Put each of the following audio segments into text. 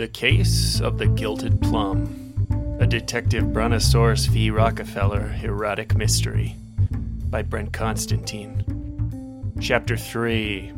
The Case of the Gilded Plum. A Detective Brontosaurus v. Rockefeller Erotic Mystery. By Brent Constantine. Chapter 3.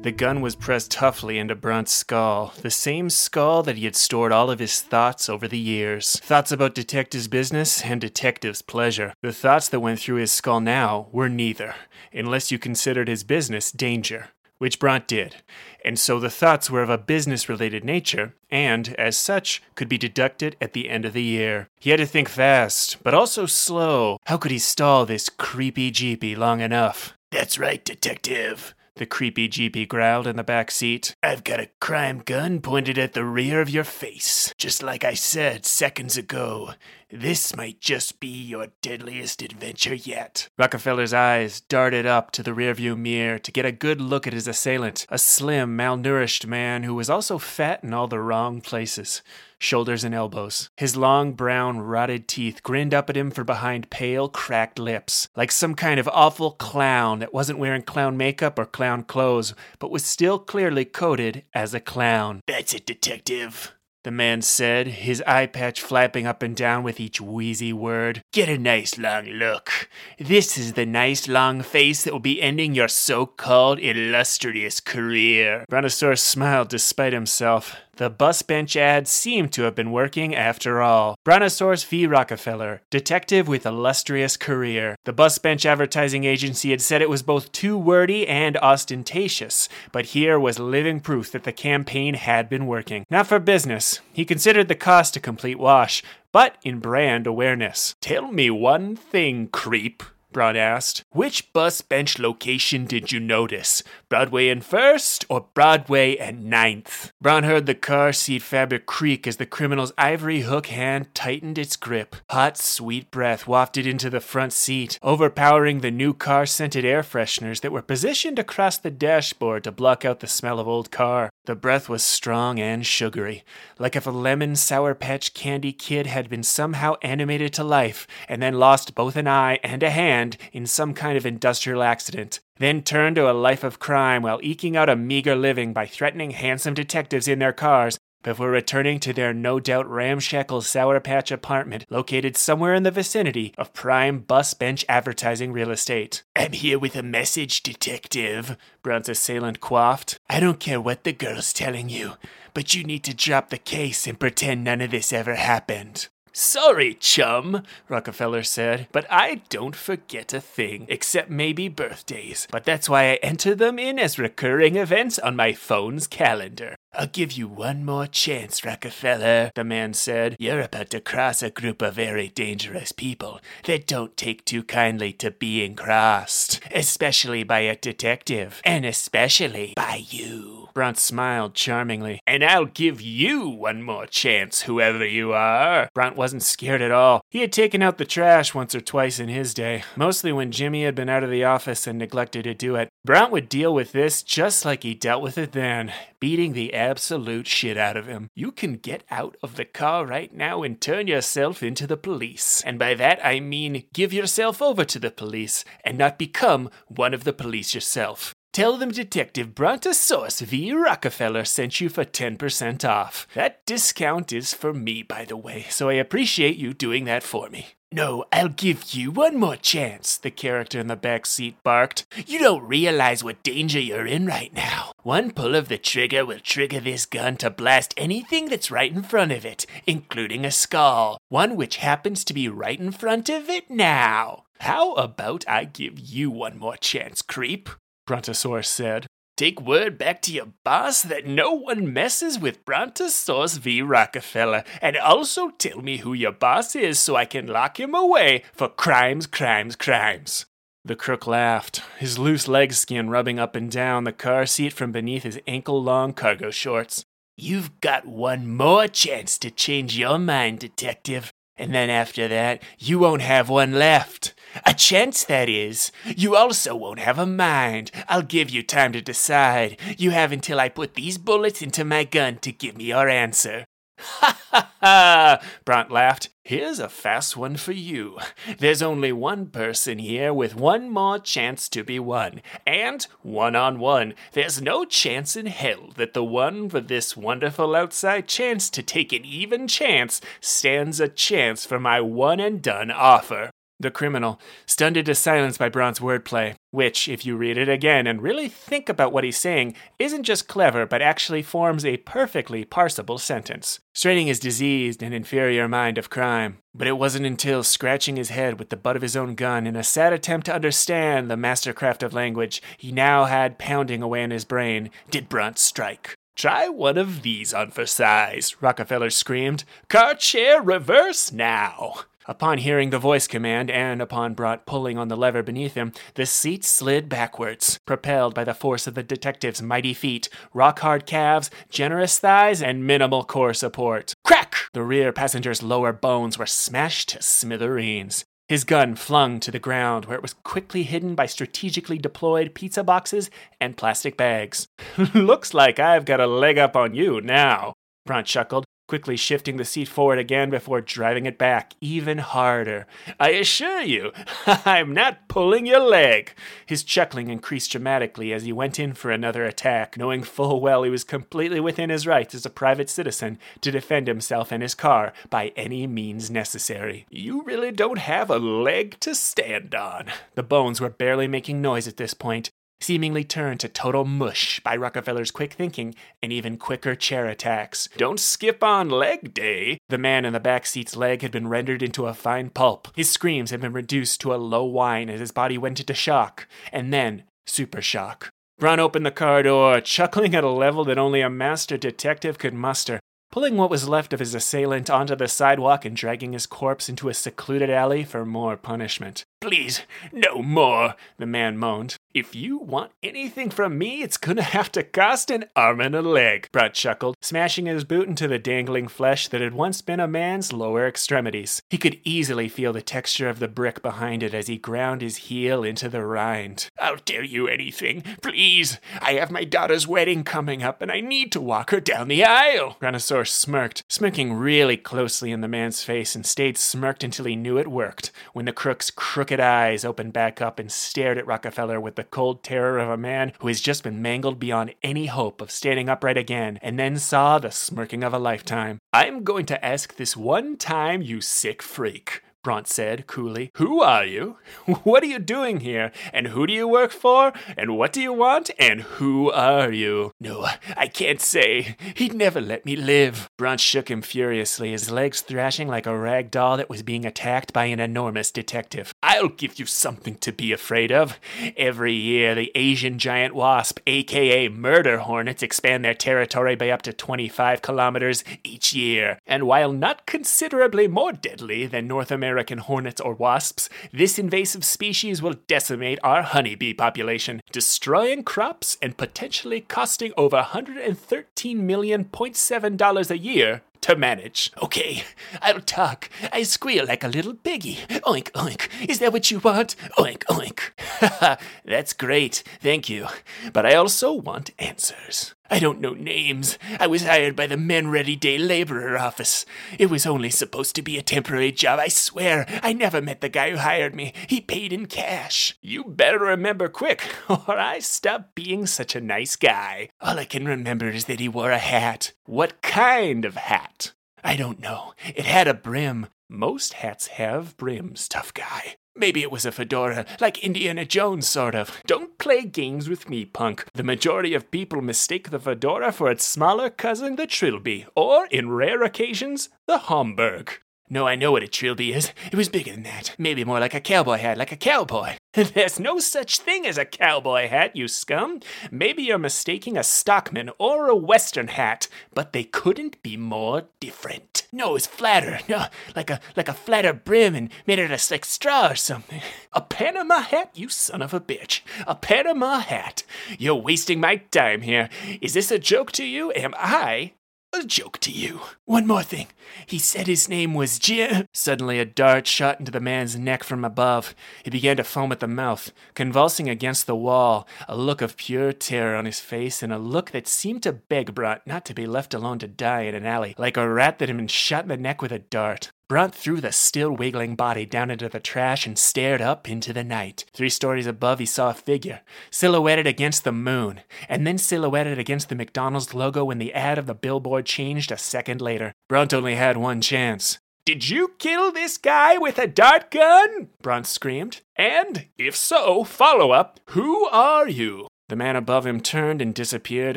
The gun was pressed toughly into Brunt's skull, the same skull that he had stored all of his thoughts over the years. Thoughts about detective's business and detective's pleasure. The thoughts that went through his skull now were neither, unless you considered his business danger which Brant did, and so the thoughts were of a business related nature, and, as such, could be deducted at the end of the year. He had to think fast, but also slow. How could he stall this creepy jeepy long enough? That's right, detective. The creepy jeepy growled in the back seat. I've got a crime gun pointed at the rear of your face. Just like I said seconds ago. This might just be your deadliest adventure yet. Rockefeller's eyes darted up to the rearview mirror to get a good look at his assailant, a slim, malnourished man who was also fat in all the wrong places shoulders and elbows. His long, brown, rotted teeth grinned up at him from behind pale, cracked lips, like some kind of awful clown that wasn't wearing clown makeup or clown clothes, but was still clearly coded as a clown. That's it, detective the man said, his eye patch flapping up and down with each wheezy word. Get a nice long look. This is the nice long face that will be ending your so called illustrious career. Brontosaurus smiled despite himself. The bus bench ad seemed to have been working after all. Brontosaurus v. Rockefeller, detective with illustrious career. The bus bench advertising agency had said it was both too wordy and ostentatious, but here was living proof that the campaign had been working. Not for business. He considered the cost a complete wash, but in brand awareness. Tell me one thing, creep, Brunt asked. Which bus bench location did you notice? Broadway and First or Broadway and Ninth? Brunt heard the car seat fabric creak as the criminal's ivory hook hand tightened its grip. Hot, sweet breath wafted into the front seat, overpowering the new car scented air fresheners that were positioned across the dashboard to block out the smell of old car. The breath was strong and sugary, like if a lemon sour patch candy kid had been somehow animated to life and then lost both an eye and a hand in some kind of industrial accident, then turned to a life of crime while eking out a meager living by threatening handsome detectives in their cars before returning to their no doubt ramshackle Sour Patch apartment located somewhere in the vicinity of prime bus bench advertising real estate. I'm here with a message, detective, Brown's assailant quaffed. I don't care what the girl's telling you, but you need to drop the case and pretend none of this ever happened. Sorry, chum, Rockefeller said, but I don't forget a thing, except maybe birthdays. But that's why I enter them in as recurring events on my phone's calendar. I'll give you one more chance, Rockefeller, the man said. You're about to cross a group of very dangerous people that don't take too kindly to being crossed, especially by a detective, and especially by you. Brunt smiled charmingly. And I'll give you one more chance, whoever you are. Brunt wasn't scared at all. He had taken out the trash once or twice in his day, mostly when Jimmy had been out of the office and neglected to do it. Brunt would deal with this just like he dealt with it then, beating the absolute shit out of him. You can get out of the car right now and turn yourself into the police. And by that I mean give yourself over to the police and not become one of the police yourself. Tell them Detective Brontosaurus v. Rockefeller sent you for 10% off. That discount is for me, by the way, so I appreciate you doing that for me. No, I'll give you one more chance, the character in the back seat barked. You don't realize what danger you're in right now. One pull of the trigger will trigger this gun to blast anything that's right in front of it, including a skull, one which happens to be right in front of it now. How about I give you one more chance, creep? Brontosaurus said. Take word back to your boss that no one messes with Brontosaurus v. Rockefeller, and also tell me who your boss is so I can lock him away for crimes, crimes, crimes. The crook laughed, his loose leg skin rubbing up and down the car seat from beneath his ankle long cargo shorts. You've got one more chance to change your mind, detective, and then after that, you won't have one left. A chance, that is. You also won't have a mind. I'll give you time to decide. You have until I put these bullets into my gun to give me your answer. Ha ha ha! Bront laughed. Here's a fast one for you. There's only one person here with one more chance to be won. And one on one, there's no chance in hell that the one for this wonderful outside chance to take an even chance stands a chance for my one and done offer the criminal, stunned into silence by Bront's wordplay, which, if you read it again and really think about what he's saying, isn't just clever but actually forms a perfectly parsable sentence, straining his diseased and inferior mind of crime. But it wasn't until scratching his head with the butt of his own gun in a sad attempt to understand the mastercraft of language he now had pounding away in his brain did Bront strike. Try one of these on for size, Rockefeller screamed. Car chair reverse now. Upon hearing the voice command and upon Bront pulling on the lever beneath him, the seat slid backwards, propelled by the force of the detective's mighty feet, rock hard calves, generous thighs, and minimal core support. Crack! The rear passenger's lower bones were smashed to smithereens. His gun flung to the ground, where it was quickly hidden by strategically deployed pizza boxes and plastic bags. Looks like I've got a leg up on you now, Bront chuckled, quickly shifting the seat forward again before driving it back even harder. I assure you, I'm not pulling your leg. His chuckling increased dramatically as he went in for another attack, knowing full well he was completely within his rights as a private citizen to defend himself and his car by any means necessary. You really don't have a leg to stand on. The bones were barely making noise at this point, seemingly turned to total mush by Rockefeller's quick thinking and even quicker chair attacks. Don't skip on leg day. The man in the back seat's leg had been rendered into a fine pulp. His screams had been reduced to a low whine as his body went into shock, and then super shock. Bront opened the car door, chuckling at a level that only a master detective could muster, pulling what was left of his assailant onto the sidewalk and dragging his corpse into a secluded alley for more punishment. Please, no more, the man moaned. If you want anything from me, it's gonna have to cost an arm and a leg, Bront chuckled, smashing his boot into the dangling flesh that had once been a man's lower extremities. He could easily feel the texture of the brick behind it as he ground his heel into the rind. I'll tell you anything, please. I have my daughter's wedding coming up and I need to walk her down the aisle. Brontosaurus smirked, smirking really closely in the man's face and stayed smirked until he knew it worked, when the crook's crooked eyes opened back up and stared at Rockefeller with the cold terror of a man who has just been mangled beyond any hope of standing upright again, and then saw the smirking of a lifetime. I'm going to ask this one time, you sick freak. Bront said coolly. Who are you? What are you doing here? And who do you work for? And what do you want? And who are you? No, I can't say. He'd never let me live. Bront shook him furiously, his legs thrashing like a rag doll that was being attacked by an enormous detective. I'll give you something to be afraid of. Every year, the Asian giant wasp, aka murder hornets, expand their territory by up to 25 kilometers each year. And while not considerably more deadly than North American American hornets or wasps, this invasive species will decimate our honeybee population, destroying crops and potentially costing over 113 million a year to manage. Okay, I'll talk. I squeal like a little piggy. Oink, oink. Is that what you want? Oink, oink. That's great. Thank you. But I also want answers. I don't know names. I was hired by the Men Ready Day Laborer Office. It was only supposed to be a temporary job, I swear. I never met the guy who hired me. He paid in cash. You better remember quick, or I stop being such a nice guy. All I can remember is that he wore a hat. What kind of hat? I don't know. It had a brim. Most hats have brims, tough guy. Maybe it was a fedora, like Indiana Jones, sort of. Don't play games with me, punk. The majority of people mistake the fedora for its smaller cousin, the trilby, or, in rare occasions, the Homburg. No, I know what a trilby is. It was bigger than that. Maybe more like a cowboy hat, like a cowboy. There's no such thing as a cowboy hat, you scum. Maybe you're mistaking a stockman or a western hat, but they couldn't be more different. No, it's flatter. No, like a like a flatter brim and made out of like straw or something. A Panama hat, you son of a bitch. A Panama hat. You're wasting my time here. Is this a joke to you? Am I a joke to you. One more thing. He said his name was Jim. Suddenly, a dart shot into the man's neck from above. He began to foam at the mouth, convulsing against the wall, a look of pure terror on his face, and a look that seemed to beg Brant not to be left alone to die in an alley, like a rat that had been shot in the neck with a dart. Brant threw the still wiggling body down into the trash and stared up into the night. Three stories above, he saw a figure, silhouetted against the moon, and then silhouetted against the McDonald's logo when the ad of the billboard changed a second later. Brunt only had one chance. Did you kill this guy with a dart gun? Brunt screamed. And, if so, follow up, who are you? The man above him turned and disappeared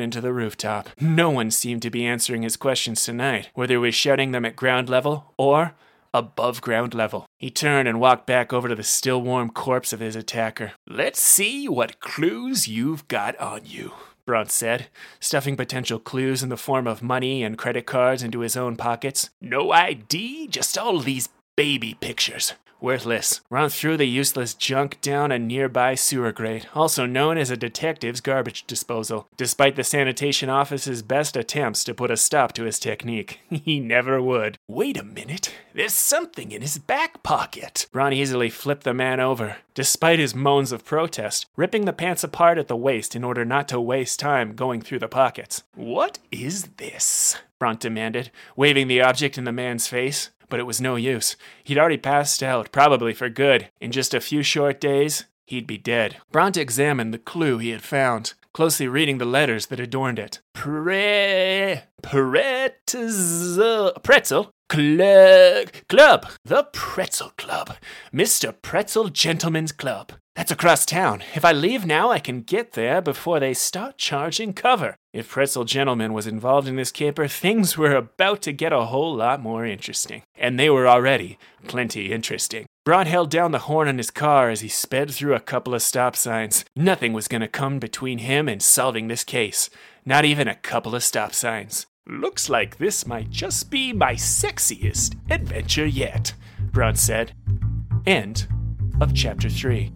into the rooftop. No one seemed to be answering his questions tonight, whether he was shouting them at ground level or above ground level. He turned and walked back over to the still warm corpse of his attacker. Let's see what clues you've got on you. Brant said, stuffing potential clues in the form of money and credit cards into his own pockets. No ID, just all these baby pictures. Worthless. Run threw the useless junk down a nearby sewer grate, also known as a detective's garbage disposal, despite the sanitation office's best attempts to put a stop to his technique. he never would. Wait a minute. There's something in his back pocket. Ron easily flipped the man over, despite his moans of protest, ripping the pants apart at the waist in order not to waste time going through the pockets. What is this? Brant demanded, waving the object in the man's face but it was no use. He'd already passed out, probably for good. In just a few short days, he'd be dead. Brant examined the clue he had found, closely reading the letters that adorned it. Pre... Pretzel... Pretzel? Cl- club. The Pretzel Club. Mr. Pretzel Gentleman's Club. That's across town. If I leave now, I can get there before they start charging cover. If Pretzel Gentleman was involved in this caper, things were about to get a whole lot more interesting. And they were already plenty interesting. Brant held down the horn on his car as he sped through a couple of stop signs. Nothing was going to come between him and solving this case. Not even a couple of stop signs. Looks like this might just be my sexiest adventure yet, Brant said. End of chapter 3.